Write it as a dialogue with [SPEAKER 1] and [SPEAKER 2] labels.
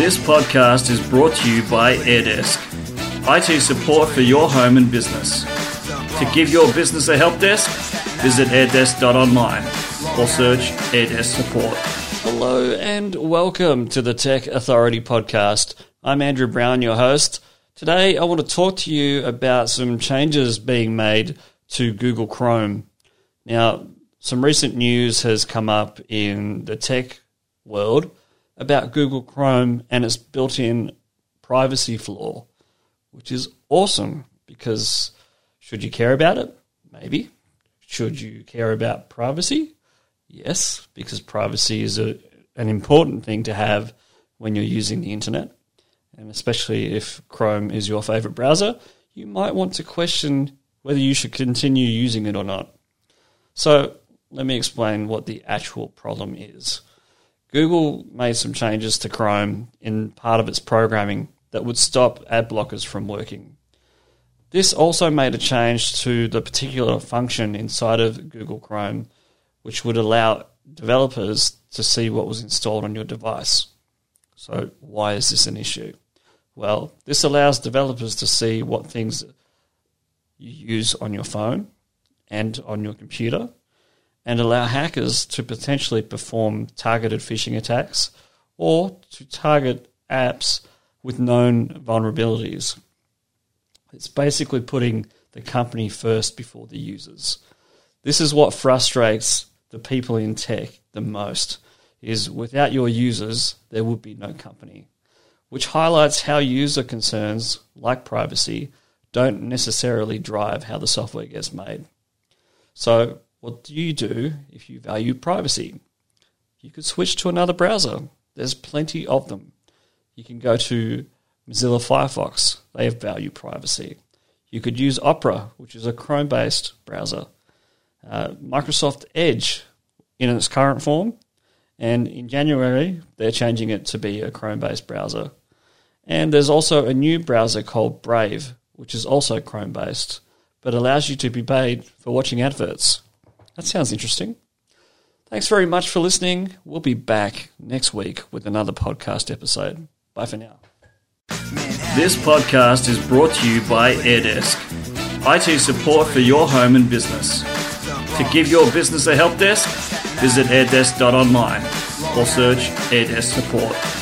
[SPEAKER 1] This podcast is brought to you by AirDesk, IT support for your home and business. To give your business a help desk, visit airdesk.online or search AirDesk support.
[SPEAKER 2] Hello and welcome to the Tech Authority podcast. I'm Andrew Brown, your host. Today I want to talk to you about some changes being made to Google Chrome. Now, some recent news has come up in the tech world about Google Chrome and its built in privacy flaw, which is awesome because should you care about it? Maybe. Should you care about privacy? Yes, because privacy is a, an important thing to have when you're using the internet. And especially if Chrome is your favorite browser, you might want to question whether you should continue using it or not. So, let me explain what the actual problem is. Google made some changes to Chrome in part of its programming that would stop ad blockers from working. This also made a change to the particular function inside of Google Chrome, which would allow developers to see what was installed on your device. So, why is this an issue? Well, this allows developers to see what things you use on your phone and on your computer and allow hackers to potentially perform targeted phishing attacks or to target apps with known vulnerabilities. It's basically putting the company first before the users. This is what frustrates the people in tech the most is without your users there would be no company, which highlights how user concerns like privacy don't necessarily drive how the software gets made. So what do you do if you value privacy? You could switch to another browser. There's plenty of them. You can go to Mozilla Firefox. They have value privacy. You could use Opera, which is a Chrome based browser. Uh, Microsoft Edge in its current form. And in January, they're changing it to be a Chrome based browser. And there's also a new browser called Brave, which is also Chrome based, but allows you to be paid for watching adverts. That sounds interesting. Thanks very much for listening. We'll be back next week with another podcast episode. Bye for now.
[SPEAKER 1] This podcast is brought to you by AirDesk, IT support for your home and business. To give your business a help desk, visit airdesk.online or search AirDesk support.